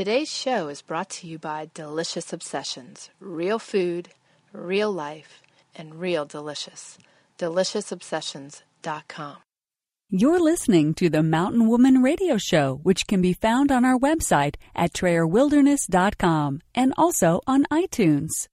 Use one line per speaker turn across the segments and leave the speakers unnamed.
Today's show is brought to you by Delicious Obsessions real food, real life, and real delicious. DeliciousObsessions.com.
You're listening to the Mountain Woman Radio Show, which can be found on our website at TrayerWilderness.com and also on iTunes.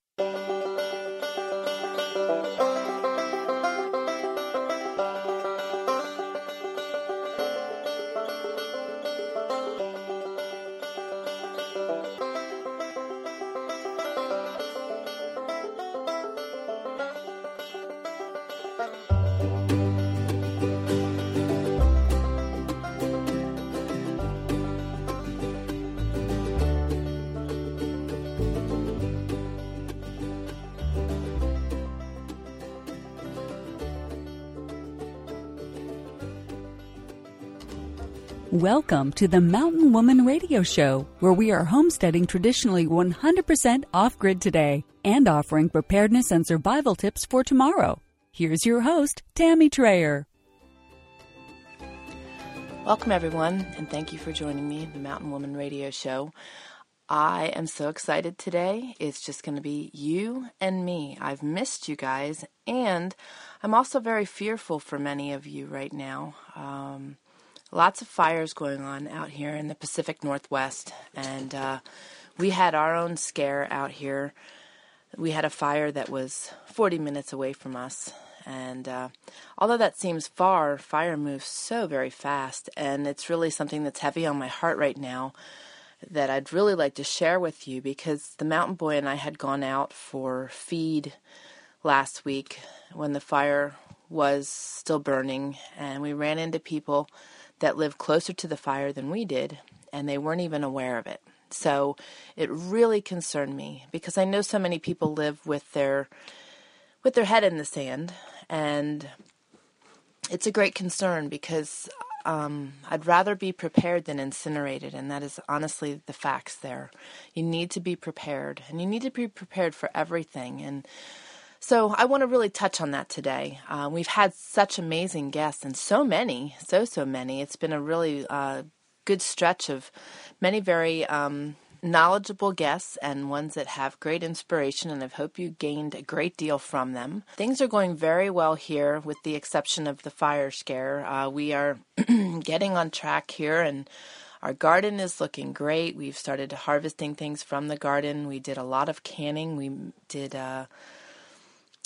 Welcome to the Mountain Woman Radio Show, where we are homesteading traditionally 100% off grid today and offering preparedness and survival tips for tomorrow. Here's your host, Tammy Trayer.
Welcome, everyone, and thank you for joining me, the Mountain Woman Radio Show. I am so excited today. It's just going to be you and me. I've missed you guys, and I'm also very fearful for many of you right now. Um, lots of fires going on out here in the Pacific Northwest, and uh, we had our own scare out here. We had a fire that was 40 minutes away from us, and uh, although that seems far, fire moves so very fast, and it's really something that's heavy on my heart right now that I'd really like to share with you because the mountain boy and I had gone out for feed last week when the fire was still burning, and we ran into people that lived closer to the fire than we did, and they weren't even aware of it. So it really concerned me because I know so many people live with their with their head in the sand, and it's a great concern because um, I'd rather be prepared than incinerated, and that is honestly the facts there. You need to be prepared, and you need to be prepared for everything. And so I want to really touch on that today. Uh, we've had such amazing guests and so many, so, so many. It's been a really uh, good stretch of many very um, knowledgeable guests and ones that have great inspiration, and I hope you gained a great deal from them. Things are going very well here, with the exception of the fire scare. Uh, we are getting on track here, and our garden is looking great. We've started harvesting things from the garden. We did a lot of canning. We did. Uh,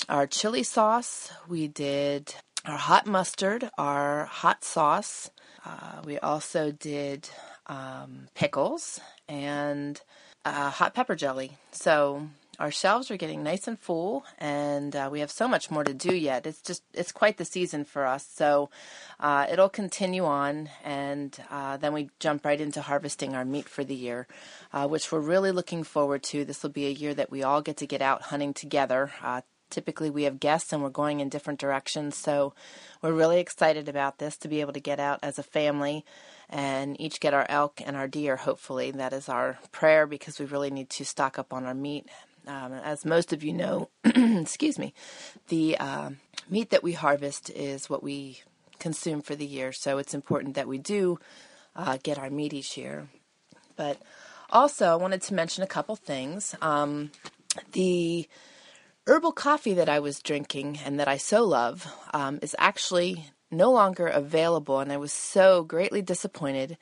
our chili sauce, we did our hot mustard, our hot sauce. Uh, we also did um, pickles and uh, hot pepper jelly. So our shelves are getting nice and full, and uh, we have so much more to do yet. It's just it's quite the season for us. So uh, it'll continue on, and uh, then we jump right into harvesting our meat for the year, uh, which we're really looking forward to. This will be a year that we all get to get out hunting together. Typically we have guests and we're going in different directions. So we're really excited about this to be able to get out as a family and each get our elk and our deer, hopefully. That is our prayer because we really need to stock up on our meat. Um, as most of you know, excuse me, the uh, meat that we harvest is what we consume for the year. So it's important that we do uh, get our meat each year. But also, I wanted to mention a couple things. Um, the herbal coffee that I was drinking and that I so love um, is actually no longer available, and I was so greatly disappointed.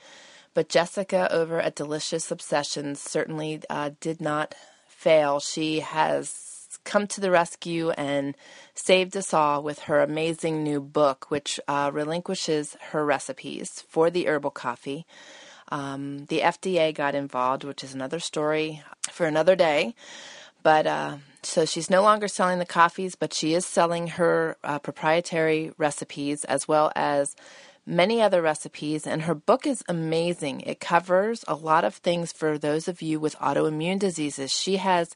But Jessica over at Delicious Obsessions certainly uh, did not fail. She has come to the rescue and saved us all with her amazing new book, which uh, relinquishes her recipes for the herbal coffee. Um, the FDA got involved, which is another story for another day. But uh, so she's no longer selling the coffees, but she is selling her uh, proprietary recipes as well as many other recipes. And her book is amazing. It covers a lot of things for those of you with autoimmune diseases. She has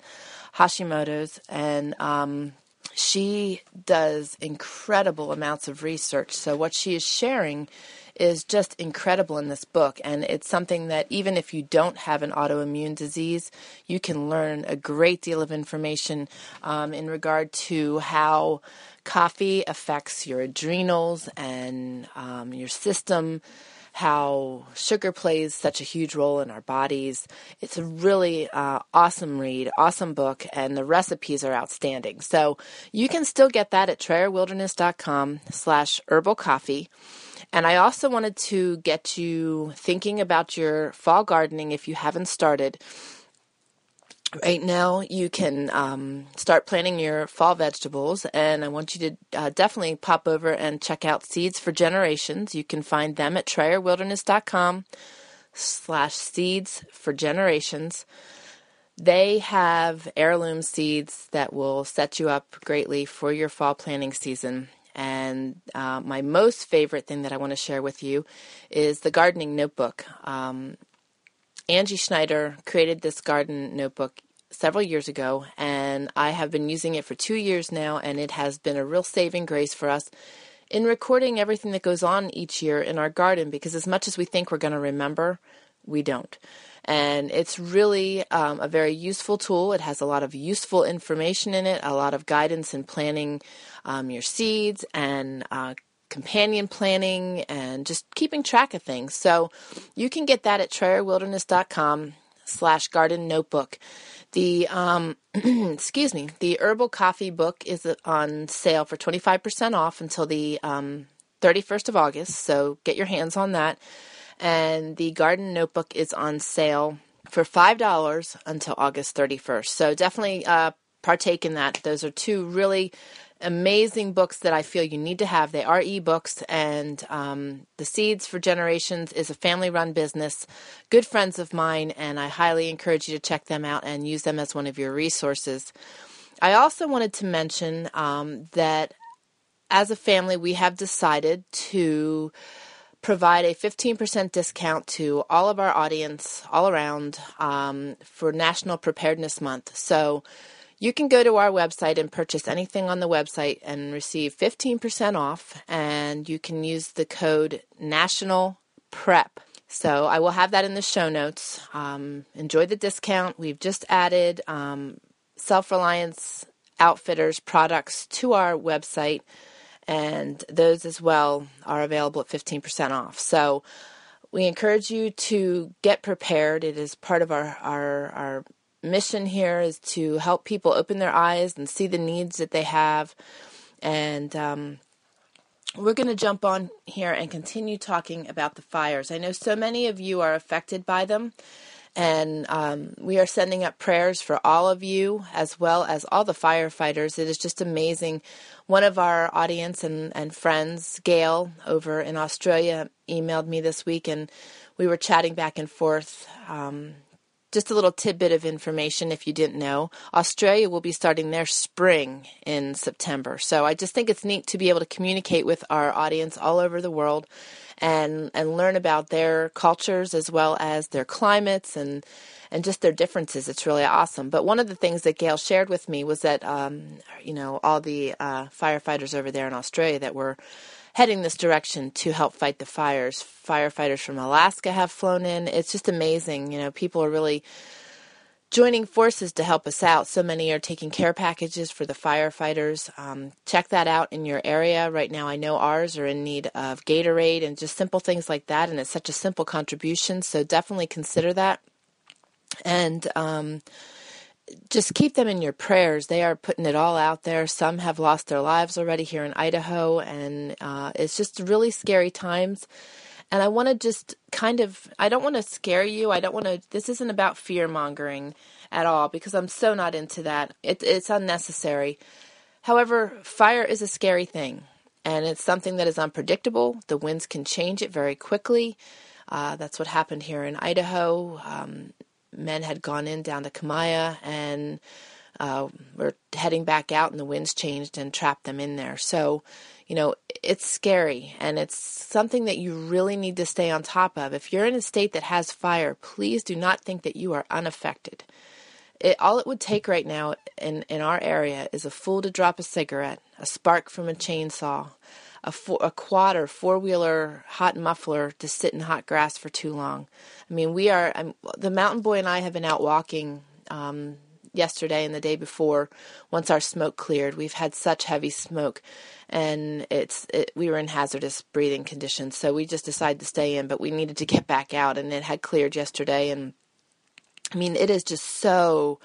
Hashimoto's and um, she does incredible amounts of research. So, what she is sharing is just incredible in this book. And it's something that even if you don't have an autoimmune disease, you can learn a great deal of information um, in regard to how coffee affects your adrenals and um, your system how sugar plays such a huge role in our bodies. It's a really uh, awesome read, awesome book, and the recipes are outstanding. So you can still get that at trayerwilderness.com slash herbal coffee. And I also wanted to get you thinking about your fall gardening if you haven't started. Right now, you can um, start planting your fall vegetables, and I want you to uh, definitely pop over and check out Seeds for Generations. You can find them at trayerwilderness.com slash seeds for generations. They have heirloom seeds that will set you up greatly for your fall planting season. And uh, my most favorite thing that I want to share with you is the gardening notebook. Um, Angi Schneider created this garden notebook several years ago, and I have been using it for two years now, and it has been a real saving grace for us in recording everything that goes on each year in our garden because as much as we think we're going to remember, we don't. And it's really um, a very useful tool. It has a lot of useful information in it, a lot of guidance in planning um, your seeds and uh, companion planning and just keeping track of things. So you can get that at trayerwilderness.com slash garden notebook. The um, excuse me, the herbal coffee book is on sale for 25% off until the um, 31st of August. So get your hands on that and the garden notebook is on sale for $5 until August 31st. So definitely uh, partake in that. Those are two really amazing books that I feel you need to have. They are ebooks, and um, The Seeds for Generations is a family run business. Good friends of mine, and I highly encourage you to check them out and use them as one of your resources. I also wanted to mention um, that as a family, we have decided to provide a 15% discount to all of our audience all around um, for National Preparedness Month. So you can go to our website and purchase anything on the website and receive 15% off, and you can use the code National Prep. So I will have that in the show notes. Um, enjoy the discount. We've just added um, Self Reliance Outfitters products to our website and those as well are available at 15% off. So we encourage you to get prepared. It is part of our, our, our mission here is to help people open their eyes and see the needs that they have. And um, we're going to jump on here and continue talking about the fires. I know so many of you are affected by them. And um, we are sending up prayers for all of you as well as all the firefighters. It is just amazing. One of our audience and, and friends, Gail, over in Australia, emailed me this week and we were chatting back and forth. Um, just a little tidbit of information if you didn't know Australia will be starting their spring in September. So I just think it's neat to be able to communicate with our audience all over the world and and learn about their cultures as well as their climates and and just their differences. It's really awesome. But one of the things that Gail shared with me was that um, you know all the uh, firefighters over there in Australia that were heading this direction to help fight the fires. Firefighters from Alaska have flown in. It's just amazing. You know, people are really joining forces to help us out. So many are taking care packages for the firefighters. Um, check that out in your area. Right now, I know ours are in need of Gatorade and just simple things like that. And it's such a simple contribution. So definitely consider that. And um, just keep them in your prayers. They are putting it all out there. Some have lost their lives already here in Idaho. And uh, it's just really scary times. And I want to just kind of, I don't want to scare you. I don't want to, this isn't about fear mongering at all because I'm so not into that. It, it's unnecessary. However, fire is a scary thing and it's something that is unpredictable. The winds can change it very quickly. Uh, that's what happened here in Idaho. Um, men had gone in down the Kamaya and uh, were heading back out, and the winds changed and trapped them in there. So, you know, it's scary and it's something that you really need to stay on top of. If you're in a state that has fire, please do not think that you are unaffected. It, all it would take right now in, in our area is a fool to drop a cigarette, a spark from a chainsaw, a, four, a quad or four wheeler hot muffler to sit in hot grass for too long. I mean, we are, I'm, the mountain boy and I have been out walking um, yesterday and the day before once our smoke cleared. We've had such heavy smoke and it's it, we were in hazardous breathing conditions so we just decided to stay in but we needed to get back out and it had cleared yesterday and I mean it is just so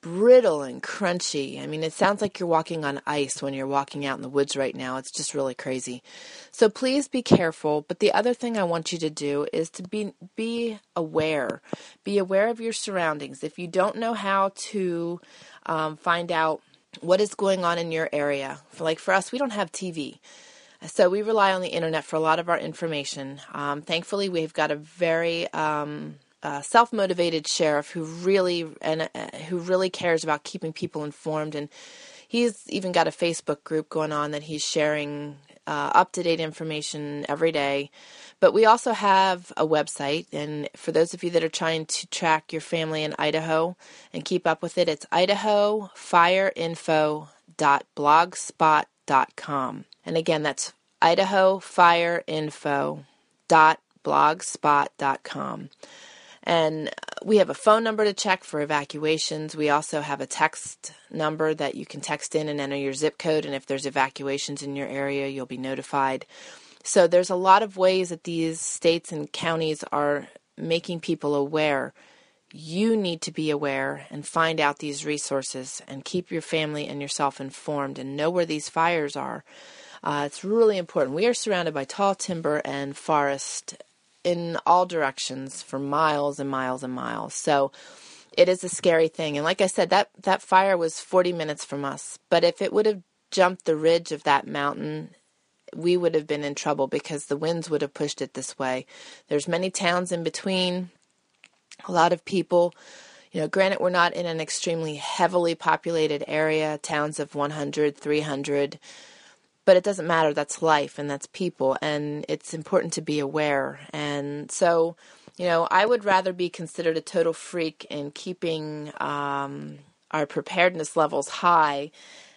brittle and crunchy. I mean, it sounds like you're walking on ice when you're walking out in the woods right now. It's just really crazy. So please be careful. But the other thing I want you to do is to be be aware. Be aware of your surroundings. If you don't know how to um, find out what is going on in your area, for like for us, we don't have TV. So we rely on the internet for a lot of our information. Um, thankfully, we've got a very um, uh, self-motivated sheriff who really and uh, who really cares about keeping people informed and he's even got a facebook group going on that he's sharing uh, up-to-date information every day. But we also have a website and for those of you that are trying to track your family in idaho and keep up with it it's idahofireinfo.blogspot.com and again that's idahofireinfo.blogspot.com and we have a phone number to check for evacuations. We also have a text number that you can text in and enter your zip code. And if there's evacuations in your area, you'll be notified. So there's a lot of ways that these states and counties are making people aware. You need to be aware and find out these resources and keep your family and yourself informed and know where these fires are. Uh, it's really important. We are surrounded by tall timber and forest in all directions for miles and miles and miles. So it is a scary thing. And like I said, that, that fire was 40 minutes from us. But if it would have jumped the ridge of that mountain, we would have been in trouble because the winds would have pushed it this way. There's many towns in between, a lot of people. You know, granted, we're not in an extremely heavily populated area, towns of 100, 300 but it doesn't matter. That's life and that's people, and it's important to be aware. And so, you know, I would rather be considered a total freak in keeping um, our preparedness levels high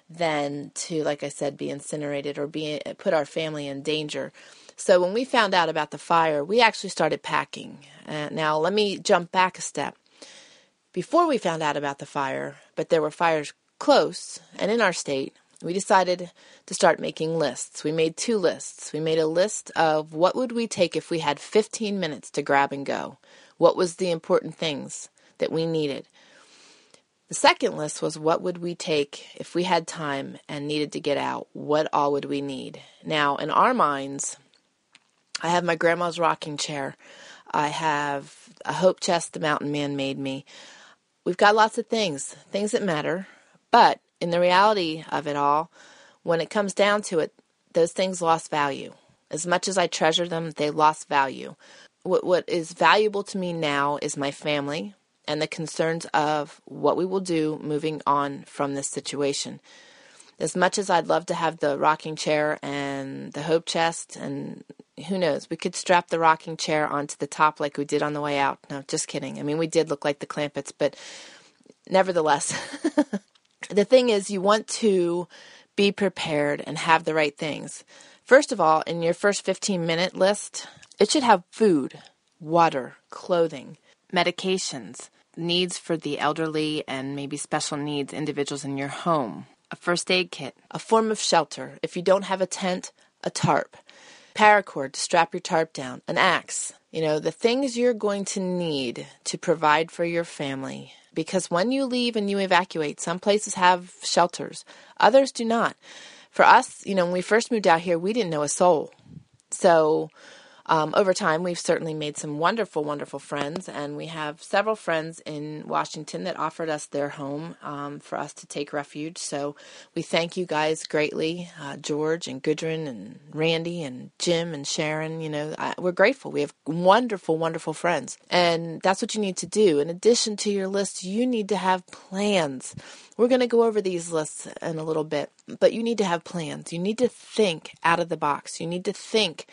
than to, like I said, be incinerated or be put our family in danger. So when we found out about the fire, we actually started packing. Uh, now, let me jump back a step. Before we found out about the fire, but there were fires close and in our state, we decided to start making lists. We made two lists. We made a list of what would we take if we had 15 minutes to grab and go. What was the important things that we needed? The second list was what would we take if we had time and needed to get out? What all would we need? Now, in our minds, I have my grandma's rocking chair. I have a hope chest the mountain man made me. We've got lots of things, things that matter, but in the reality of it all, when it comes down to it, those things lost value. As much as I treasure them, they lost value. What, what is valuable to me now is my family and the concerns of what we will do moving on from this situation. As much as I'd love to have the rocking chair and the hope chest, and who knows, we could strap the rocking chair onto the top like we did on the way out. No, just kidding. I mean, we did look like the Clampetts, but nevertheless, the thing is, you want to be prepared and have the right things. First of all, in your first 15 minute list, it should have food, water, clothing, medications, needs for the elderly and maybe special needs individuals in your home, a first aid kit, a form of shelter. If you don't have a tent, a tarp, paracord to strap your tarp down, an axe. You know, the things you're going to need to provide for your family because when you leave and you evacuate, some places have shelters, others do not. For us, you know, when we first moved out here, we didn't know a soul. So um, over time, we've certainly made some wonderful, wonderful friends, and we have several friends in Washington that offered us their home um, for us to take refuge. So we thank you guys greatly, uh, George and Gudrun and Randy and Jim and Sharon. You know, I, we're grateful. We have wonderful, wonderful friends, and that's what you need to do. In addition to your list, you need to have plans. We're going to go over these lists in a little bit, but you need to have plans. You need to think out of the box. You need to think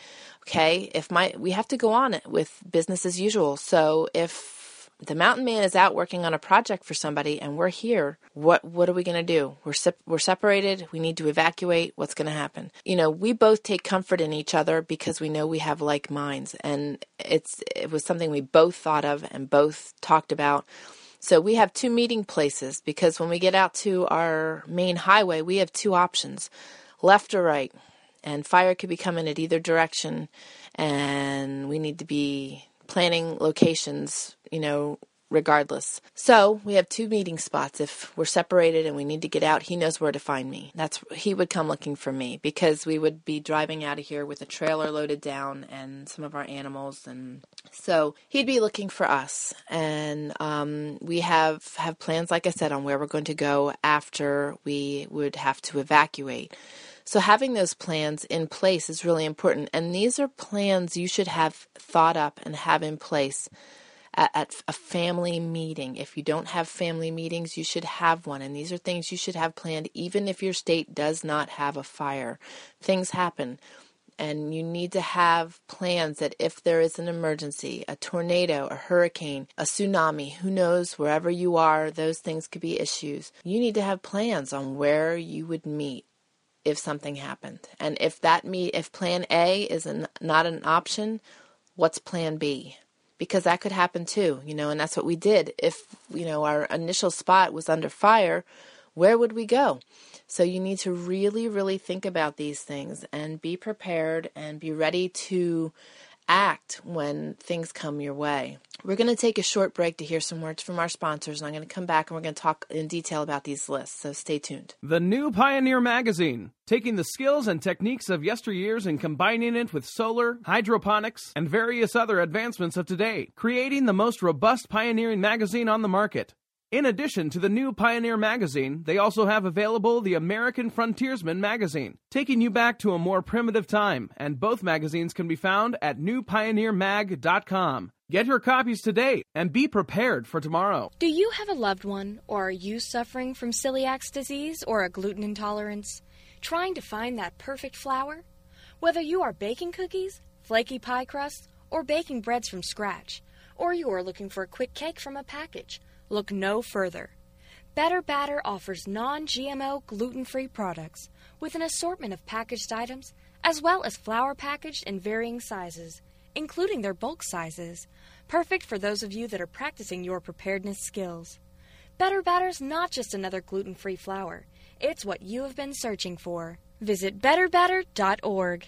Okay, if my we have to go on it with business as usual. So if the mountain man is out working on a project for somebody and we're here, what what are we going to do? We're se- we're separated. We need to evacuate. What's going to happen? You know, we both take comfort in each other because we know we have like minds, and it's it was something we both thought of and both talked about. So we have two meeting places because when we get out to our main highway, we have two options left or right. And fire could be coming at either direction. And we need to be planning locations, you know, regardless. So we have two meeting spots. If we're separated and we need to get out, he knows where to find me. That's he would come looking for me because we would be driving out of here with a trailer loaded down and some of our animals, and so he'd be looking for us. And um, we have have plans, like I said, on where we're going to go after we would have to evacuate. So having those plans in place is really important. And these are plans you should have thought up and have in place at, at, a family meeting. If you don't have family meetings, you should have one. And these are things you should have planned even if your state does not have a fire. Things happen. And you need to have plans that if there is an emergency, a tornado, a hurricane, a tsunami, who knows, wherever you are, those things could be issues. You need to have plans on where you would meet if something happened. And if that meet if plan A is an, not an option, what's plan B? Because that could happen too, you know, and that's what we did. If, you know, our initial spot was under fire, where would we go? So you need to really, really think about these things and be prepared and be ready to act when things come your way. We're going to take a short break to hear some words from our sponsors, and I'm going to come back and we're going to talk in detail about these lists, so stay tuned.
The new Pioneer Magazine, taking the skills and techniques of yesteryears and combining it with solar, hydroponics, and various other advancements of today, creating the most robust pioneering magazine on the market. In addition to the new Pioneer magazine, they also have available the American Frontiersman magazine, taking you back to a more primitive time, and both magazines can be found at newpioneermag.com. Get your copies today and be prepared for tomorrow.
Do you have a loved one, or are you suffering from celiac disease or a gluten intolerance? Trying to find that perfect flour? Whether you are baking cookies, flaky pie crusts, or baking breads from scratch, or you are looking for a quick cake from a package, Look no further. Better Batter offers non GMO gluten free products with an assortment of packaged items as well as flour packaged in varying sizes, including their bulk sizes, perfect for those of you that are practicing your preparedness skills. Better Batter's not just another gluten free flour, it's what you have been searching for. Visit betterbatter.org.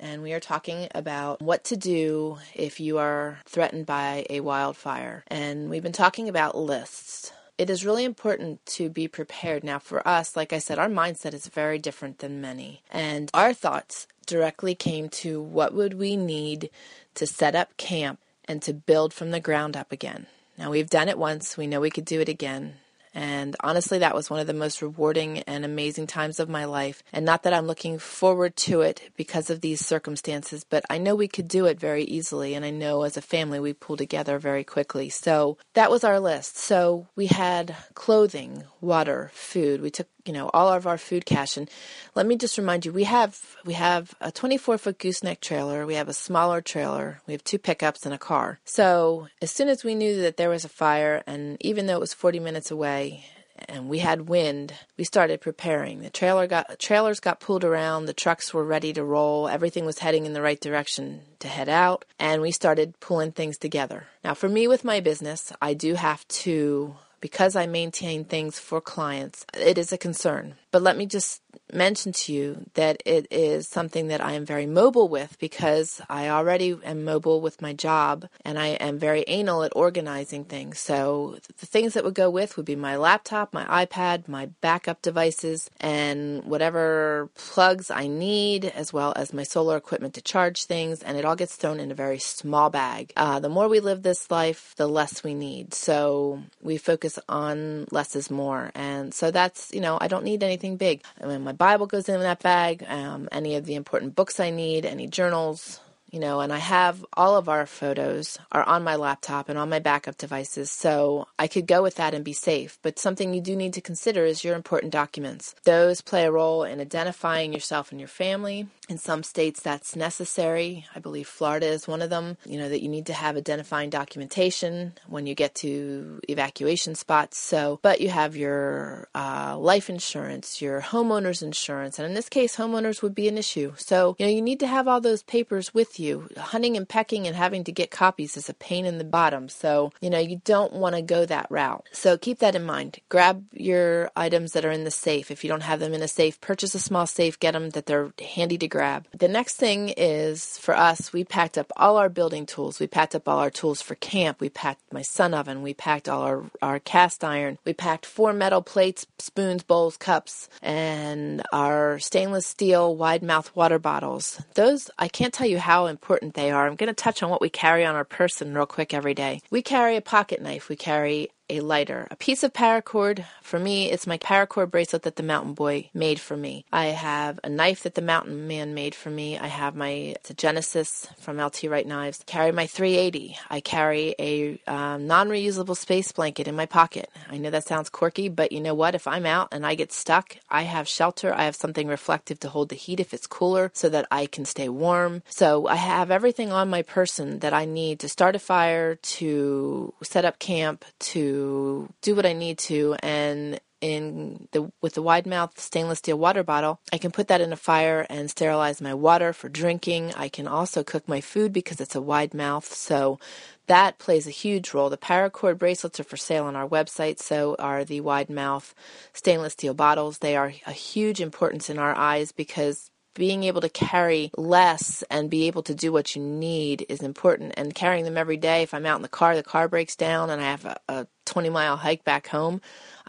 and we are talking about what to do if you are threatened by a wildfire. And we've been talking about lists. It is really important to be prepared. Now, for us, like I said, our mindset is very different than many. And our thoughts directly came to what would we need to set up camp and to build from the ground up again. Now, we've done it once, we know we could do it again. And honestly, that was one of the most rewarding and amazing times of my life. And not that I'm looking forward to it because of these circumstances, but I know we could do it very easily. And I know as a family, we pull together very quickly. So that was our list. So we had clothing, water, food. We took you know all of our food cache. And let me just remind you we have we have a 24 foot gooseneck trailer we have a smaller trailer we have two pickups and a car. So as soon as we knew that there was a fire and even though it was 40 minutes away and we had wind we started preparing. The trailer got trailers got pulled around the trucks were ready to roll everything was heading in the right direction to head out and we started pulling things together. Now for me with my business i do have to because I maintain things for clients, it is a concern. But let me just mention to you that it is something that I am very mobile with because I already am mobile with my job and I am very anal at organizing things. So the things that would go with would be my laptop, my iPad, my backup devices, and whatever plugs I need, as well as my solar equipment to charge things. And it all gets thrown in a very small bag. Uh, the more we live this life, the less we need. So we focus on less is more. And so that's, you know, I don't need anything big. I mean, my Bible goes in that bag, um, any of the important books I need, any journals, you know, and I have all of our photos are on my laptop and on my backup devices, so I could go with that and be safe. But something you do need to consider is your important documents. Those play a role in identifying yourself and your family. In some states, that's necessary. I believe Florida is one of them. You know, that you need to have identifying documentation when you get to evacuation spots. So, but you have your uh, life insurance, your homeowner's insurance, and in this case, homeowners would be an issue. So, you know, you need to have all those papers with you. Hunting and pecking and having to get copies is a pain in the bottom. So, you know, you don't want to go that route. So keep that in mind. Grab your items that are in the safe. If you don't have them in a safe, purchase a small safe, get them that they're handy to grab. The next thing is for us, we packed up all our building tools. We packed up all our tools for camp. We packed my sun oven. We packed all our, our cast iron. We packed four metal plates, spoons, bowls, cups, and our stainless steel wide mouth water bottles. Those, I can't tell you how important they are. I'm going to touch on what we carry on our person real quick every day. We carry a pocket knife. We carry a lighter. A piece of paracord, for me, it's my paracord bracelet that the mountain boy made for me. I have a knife that the mountain man made for me. I have my, it's a Genesis from LT Wright Knives. I carry my 380. I carry a um, non reusable space blanket in my pocket. I know that sounds quirky, but you know what? If I'm out and I get stuck, I have shelter. I have something reflective to hold the heat if it's cooler so that I can stay warm. So I have everything on my person that I need to start a fire, to set up camp, to do what I need to and in the with the wide mouth stainless steel water bottle, I can put that in a fire and sterilize my water for drinking. I can also cook my food because it's a wide mouth, so that plays a huge role. The paracord bracelets are for sale on our website, so are the wide mouth stainless steel bottles. They are a huge importance in our eyes because being able to carry less and be able to do what you need is important. And carrying them every day, if I'm out in the car, the car breaks down and I have a, a 20 mile hike back home,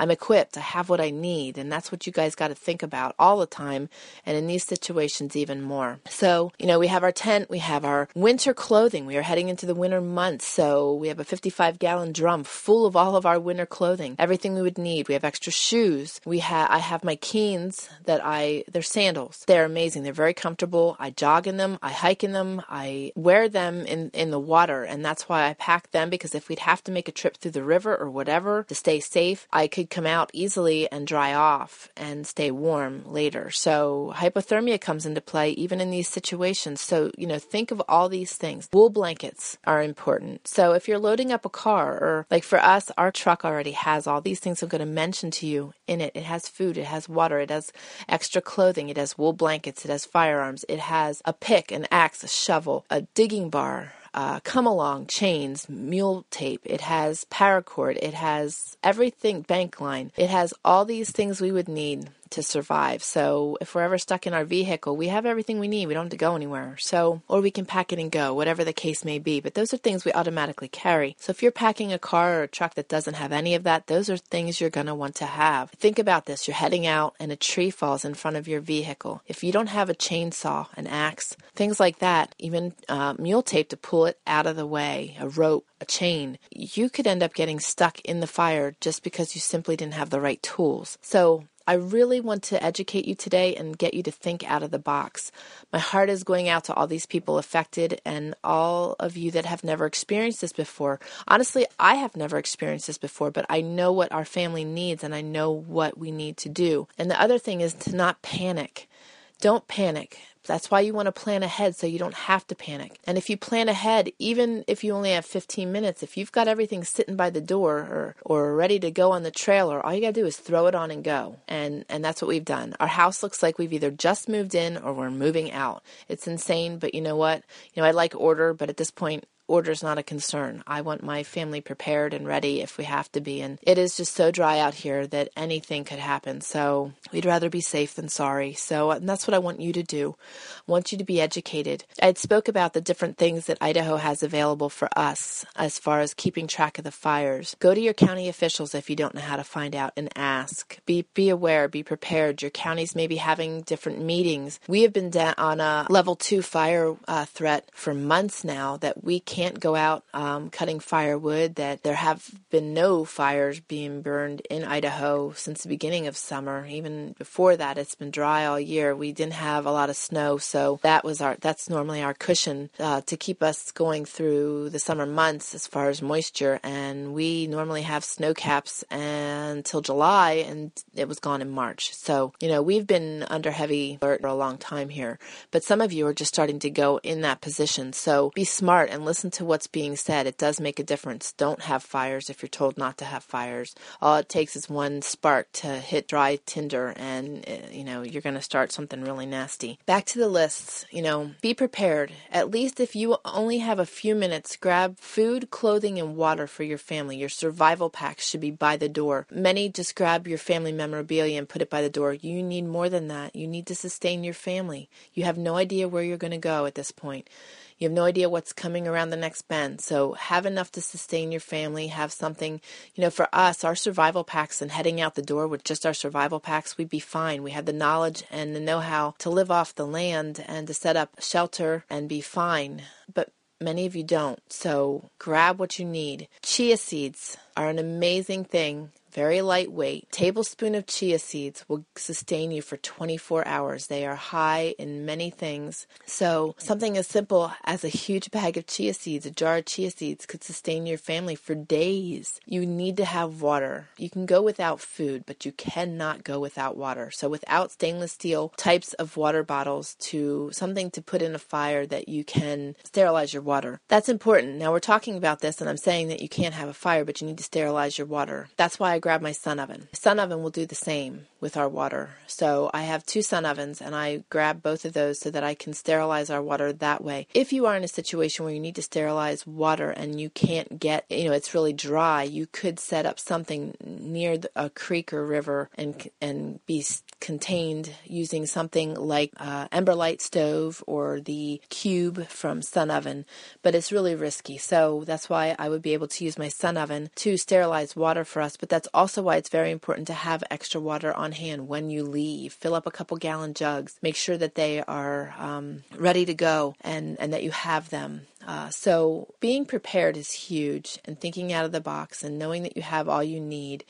I'm equipped. I have what I need. And that's what you guys got to think about all the time. And in these situations, even more. So, you know, we have our tent, we have our winter clothing. We are heading into the winter months. So we have a 55 gallon drum full of all of our winter clothing, everything we would need. We have extra shoes. We have, I have my Keens that I, they're sandals. They're amazing. They're very comfortable. I jog in them. I hike in them. I wear them in, in the water. And that's why I pack them because if we'd have to make a trip through the river or whatever to stay safe, I could come out easily and dry off and stay warm later. So hypothermia comes into play even in these situations. So, you know, think of all these things. Wool blankets are important. So if you're loading up a car or like for us, our truck already has all these things I'm going to mention to you in it. It has food, it has water, it has extra clothing, it has wool blankets, it has firearms, it has a pick, an axe, a shovel, a digging bar, uh, come along chains, mule tape. It has paracord. It has everything, bank line. It has all these things we would need to survive. So if we're ever stuck in our vehicle, we have everything we need. We don't have to go anywhere. So, or we can pack it and go, whatever the case may be. But those are things we automatically carry. So if you're packing a car or a truck that doesn't have any of that, those are things you're going to want to have. Think about this. You're heading out and a tree falls in front of your vehicle. If you don't have a chainsaw, an axe, things like that, even uh, mule tape to pull it out of the way, a rope, a chain, you could end up getting stuck in the fire just because you simply didn't have the right tools. So I really want to educate you today and get you to think out of the box. My heart is going out to all these people affected and all of you that have never experienced this before. Honestly, I have never experienced this before, but I know what our family needs and I know what we need to do. And the other thing is to not panic. Don't panic. That's why you want to plan ahead so you don't have to panic. And if you plan ahead, even if you only have 15 minutes, if you've got everything sitting by the door or, or ready to go on the trailer, all you got to do is throw it on and go. And, and that's what we've done. Our house looks like we've either just moved in or we're moving out. It's insane, but you know what? You know, I like order, but at this point, order is not a concern. I want my family prepared and ready if we have to be. And it is just so dry out here that anything could happen. So we'd rather be safe than sorry. So that's what I want you to do. I want you to be educated. I spoke about the different things that Idaho has available for us as far as keeping track of the fires. Go to your county officials if you don't know how to find out and ask. Be be aware, be prepared. Your counties may be having different meetings. We have been on a level two fire uh, threat for months now that we can't can't go out um, cutting firewood, that there have been no fires being burned in Idaho since the beginning of summer. Even before that, it's been dry all year. We didn't have a lot of snow, so that was our that's normally our cushion uh, to keep us going through the summer months as far as moisture. And we normally have snow caps until July, and it was gone in March. So you know we've been under heavy alert for a long time here, but some of you are just starting to go in that position. So be smart and listen to what's being said. It does make a difference. Don't have fires if you're told not to have fires. All it takes is one spark to hit dry tinder, and uh, you know you're going to start something really nasty. Back to the lists. You know, be prepared. At least if you only have a few minutes, grab food, clothing, and water for your family. Your survival packs should be by the door. Many just grab your family memorabilia and put it by the door. You need more than that. You need to sustain your family. You have no idea where you're going to go at this point. You have no idea what's coming around the next bend. So have enough to sustain your family. Have something, you know, for us, our survival packs and heading out the door with just our survival packs, we'd be fine. We had the knowledge and the know how to live off the land and to set up shelter and be fine. But many of you don't. So grab what you need. Chia seeds are an amazing thing very lightweight. Tablespoon of chia seeds will sustain you for 24 hours. They are high in many things. So, something as simple as a huge bag of chia seeds, a jar of chia seeds could sustain your family for days. You need to have water. You can go without food, but you cannot go without water. So, without stainless steel types of water bottles to something to put in a fire that you can sterilize your water. That's important. Now, we're talking about this and I'm saying that you can't have a fire, but you need to sterilize your water. That's why I grab my sun oven. Sun oven will do the same with our water. So I have two sun ovens and I grab both of those so that I can sterilize our water that way. If you are in a situation where you need to sterilize water and you can't get, you know, it's really dry, you could set up something near a creek or river and and be contained using something like uh, Emberlit stove or the cube from Sun Oven, but it's really risky. So that's why I would be able to use my Sun Oven to sterilize water for us. But that's also why it's very important to have extra water on hand when you leave. Fill up a couple gallon jugs. Make sure that they are um, ready to go and, and that you have them. Uh, so being prepared is huge and thinking out of the box and knowing that you have all you need.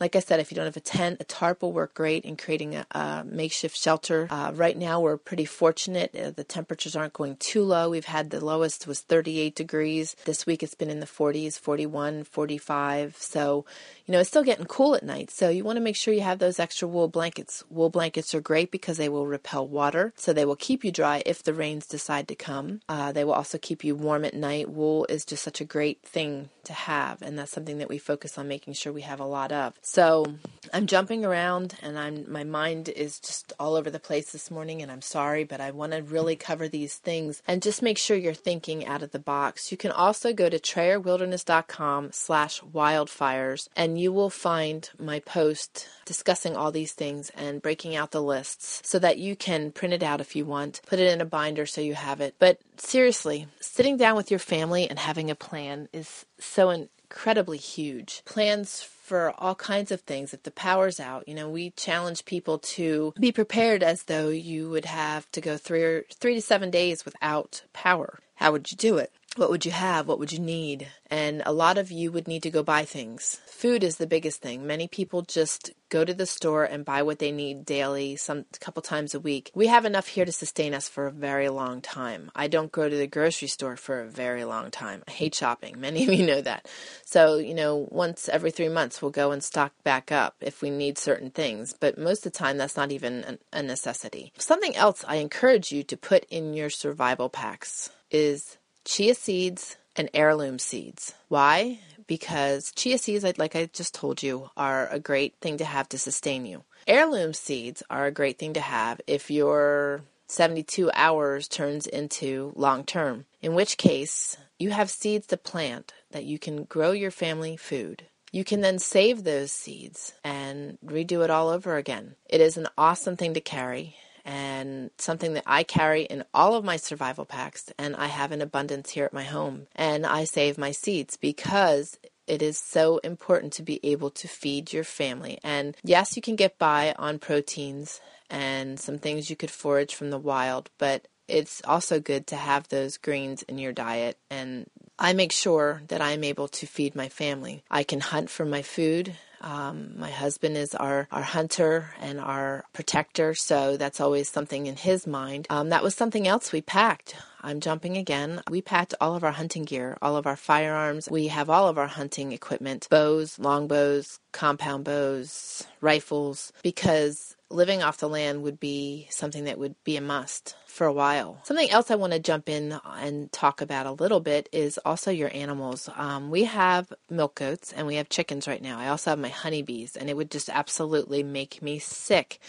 Like I said, if you don't have a tent, a tarp will work great in creating a, a makeshift shelter. Uh, right now, we're pretty fortunate. Uh, the temperatures aren't going too low. We've had the lowest was 38 degrees. This week it's been in the 40s, 41, 45. So, you know, it's still getting cool at night. So you want to make sure you have those extra wool blankets. Wool blankets are great because they will repel water. So they will keep you dry if the rains decide to come. Uh, they will also keep you warm at night. Wool is just such a great thing to have, and that's something that we focus on making sure we have a lot of. So I'm jumping around, and I'm my mind is just all over the place this morning, and I'm sorry, but I want to really cover these things and just make sure you're thinking out of the box. You can also go to trayerwilderness.com slash wildfires, and you will find my post discussing all these things and breaking out the lists so that you can print it out if you want, put it in a binder so you have it. But seriously, sitting down with your family and having a plan is so incredibly huge. Plans for all kinds of things. If the power's out, you know, we challenge people to be prepared as though you would have to go three or three to seven days without power. How would you do it? What would you have? What would you need? And a lot of you would need to go buy things. Food is the biggest thing. Many people just go to the store and buy what they need daily, some couple times a week. We have enough here to sustain us for a very long time. I don't go to the grocery store for a very long time. I hate shopping. Many of you know that. So, you know, once every 3 months we'll go and stock back up if we need certain things, but most of the time that's not even a necessity. Something else I encourage you to put in your survival packs is chia seeds and heirloom seeds. Why? Because chia seeds, like I just told you, are a great thing to have to sustain you. Heirloom seeds are a great thing to have if your 72 hours turns into long term, in which case you have seeds to plant that you can grow your family food. You can then save those seeds and redo it all over again. It is an awesome thing to carry and something that I carry in all of my survival packs, and I have in abundance here at my home. And I save my seeds because it is so important to be able to feed your family. And yes, you can get by on proteins and some things you could forage from the wild, but it's also good to have those greens in your diet and I make sure that I am able to feed my family. I can hunt for my food. Um, my husband is our, our hunter and our protector, so that's always something in his mind. Um, that was something else we packed. I'm jumping again. We packed all of our hunting gear, all of our firearms. We have all of our hunting equipment bows, longbows, compound bows, rifles, because living off the land would be something that would be a must for a while. Something else I want to jump in and talk about a little bit is also your animals. Um, we have milk goats and we have chickens right now. I also have my honeybees, and it would just absolutely make me sick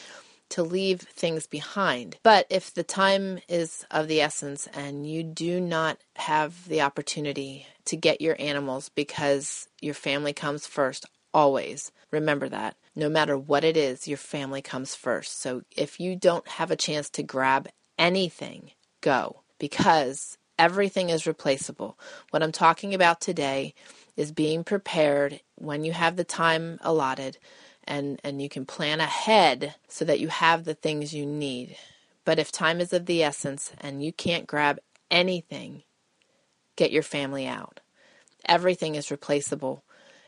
to leave things behind. But if the time is of the essence and you do not have the opportunity to get your animals because your family comes first, always remember that. No matter what it is, your family comes first. So if you don't have a chance to grab anything, go because everything is replaceable. What I'm talking about today is being prepared when you have the time allotted and, and you can plan ahead so that you have the things you need. But if time is of the essence and you can't grab anything, get your family out. Everything is replaceable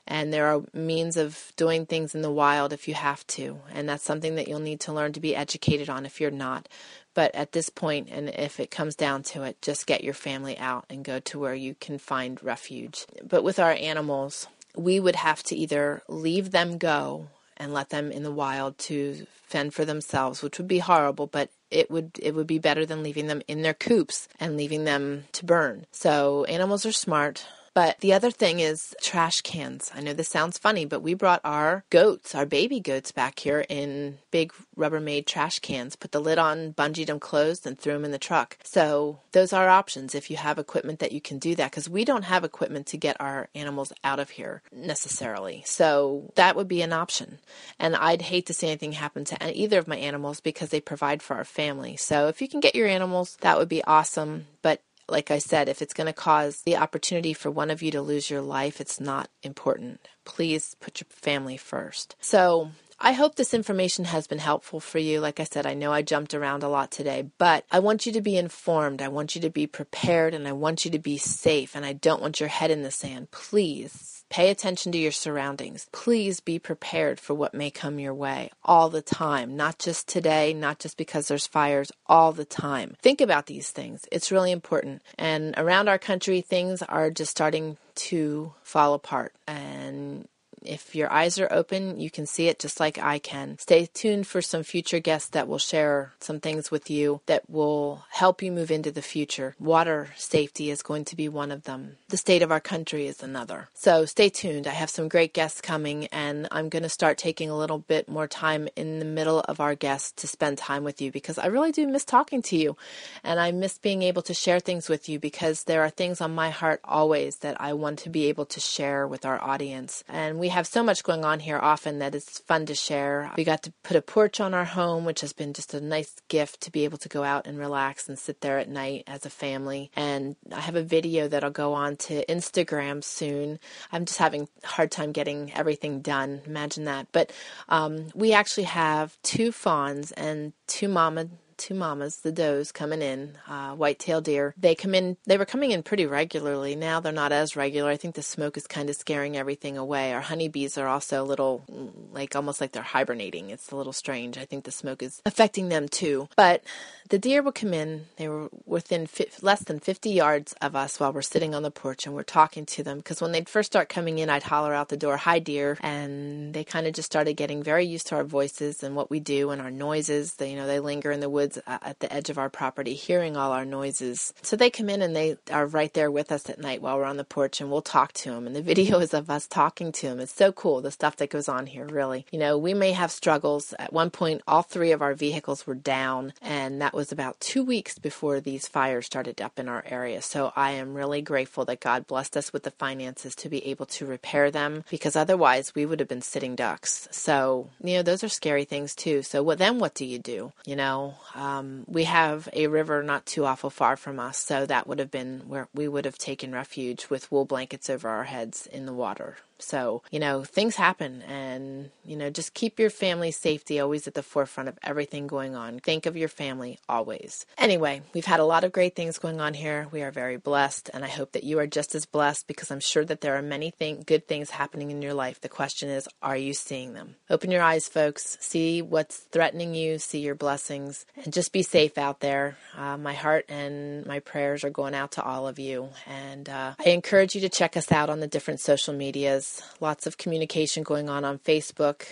and there are means of doing things in the wild if you have to and that's something that you'll need to learn to be educated on if you're not but at this point and if it comes down to it just get your family out and go to where you can find refuge but with our animals we would have to either leave them go and let them in the wild to fend for themselves which would be horrible but it would it would be better than leaving them in their coops and leaving them to burn. So animals are smart but the other thing is trash cans. I know this sounds funny, but we brought our goats, our baby goats back here in big Rubbermaid trash cans, put the lid on, bungeed them closed, and threw them in the truck. So those are options if you have equipment that you can do that because we don't have equipment to get our animals out of here necessarily. So that would be an option. And I'd hate to see anything happen to either of my animals because they provide for our family. So if you can get your animals, that would be awesome. But like I said, if it's going to cause the opportunity for one of you to lose your life, it's not important. Please put your family first. So, I hope this information has been helpful for you. Like I said, I know I jumped around a lot today, but I want you to be informed. I want you to be prepared and I want you to be safe. And I don't want your head in the sand. Please Pay attention to your surroundings. Please be prepared for what may come your way all the time, not just today, not just because there's fires, all the time. Think about these things. It's really important. And around our country, things are just starting to fall apart. And if your eyes are open, you can see it just like I can. Stay tuned for some future guests that will share some things with you that will help you move into the future. Water safety is going to be one of them. The state of our country is another. So stay tuned. I have some great guests coming, and I'm going to start taking a little bit more time in the middle of our guests to spend time with you because I really do miss talking to you. And I miss being able to share things with you because there are things on my heart always that I want to be able to share with our audience. And we have so much going on here often that it's fun to share. We got to put a porch on our home, which has been just a nice gift to be able to go out and relax and sit there at night as a family. And I have a video that'll go on to Instagram soon. I'm just having a hard time getting everything done. Imagine that. But um, we actually have two fawns and two mama two mamas, the does coming in, uh, white-tailed deer. They come in. They were coming in pretty regularly. Now they're not as regular. I think the smoke is kind of scaring everything away. Our honeybees are also a little, like almost like they're hibernating. It's a little strange. I think the smoke is affecting them too. But the deer would come in. They were within fi- less than 50 yards of us while we're sitting on the porch and we're talking to them. Because when they'd first start coming in, I'd holler out the door, "Hi, deer," and they kind of just started getting very used to our voices and what we do and our noises. They, you know, they linger in the woods woods uh, at the edge of our property, hearing all our noises. So they come in and they are right there with us at night while we're on the porch, and we'll talk to them. And the video is of us talking to them. It's so cool, the stuff that goes on here, really. You know, we may have struggles. At one point, all three of our vehicles were down, and that was about two weeks before these fires started up in our area. So I am really grateful that God blessed us with the finances to be able to repair them because otherwise we would have been sitting ducks. So, you know, those are scary things too. So, then what do you do? You know, um, we have a river not too awful far from us, so that would have been where we would have taken refuge with wool blankets over our heads in the water. So, you know, things happen and You know, just keep your family's safety always at the forefront of everything going on. Think of your family always. Anyway, we've had a lot of great things going on here. We are very blessed, and I hope that you are just as blessed because I'm sure that there are many good things happening in your life. The question is, are you seeing them? Open your eyes, folks. See what's threatening you, see your blessings, and just be safe out there. Uh, my heart and my prayers are going out to all of you. And uh, I encourage you to check us out on the different social medias. Lots of communication going on on Facebook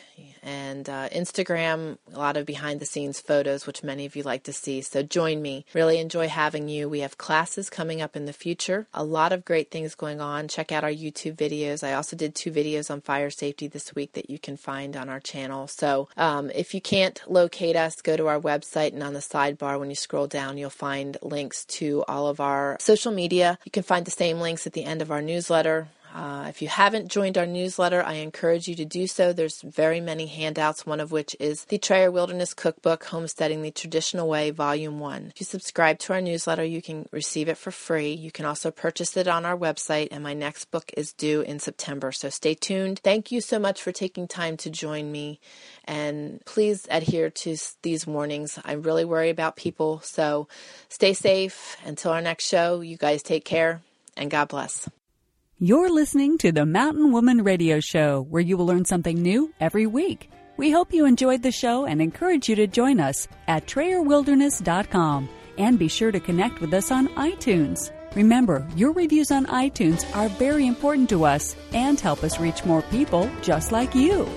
and uh, Instagram, a lot of behind the scenes photos, which many of you like to see. So join me. Really enjoy having you. We have classes coming up in the future, a lot of great things going on. Check out our YouTube videos. I also did two videos on fire safety this week that you can find on our channel. So um, if you can't locate us, go to our website and on the sidebar, when you scroll down, you'll find links to all of our social media. You can find the same links at the end of our newsletter. Uh, if you haven't joined our newsletter, I encourage you to do so. There's very many handouts, one of which is the Trayer Wilderness Cookbook, Homesteading the Traditional Way, Volume 1. If you subscribe to our newsletter, you can receive it for free. You can also purchase it on our website, and my next book is due in September, so stay tuned. Thank you so much for taking time to join me, and please adhere to these warnings. I really worry about people, so stay safe. Until our next show, you guys take care, and God bless.
You're listening to the Mountain Woman Radio Show, where you will learn something new every week. We hope you enjoyed the show and encourage you to join us at TrayerWilderness.com and be sure to connect with us on iTunes. Remember, your reviews on iTunes are very important to us and help us reach more people just like you.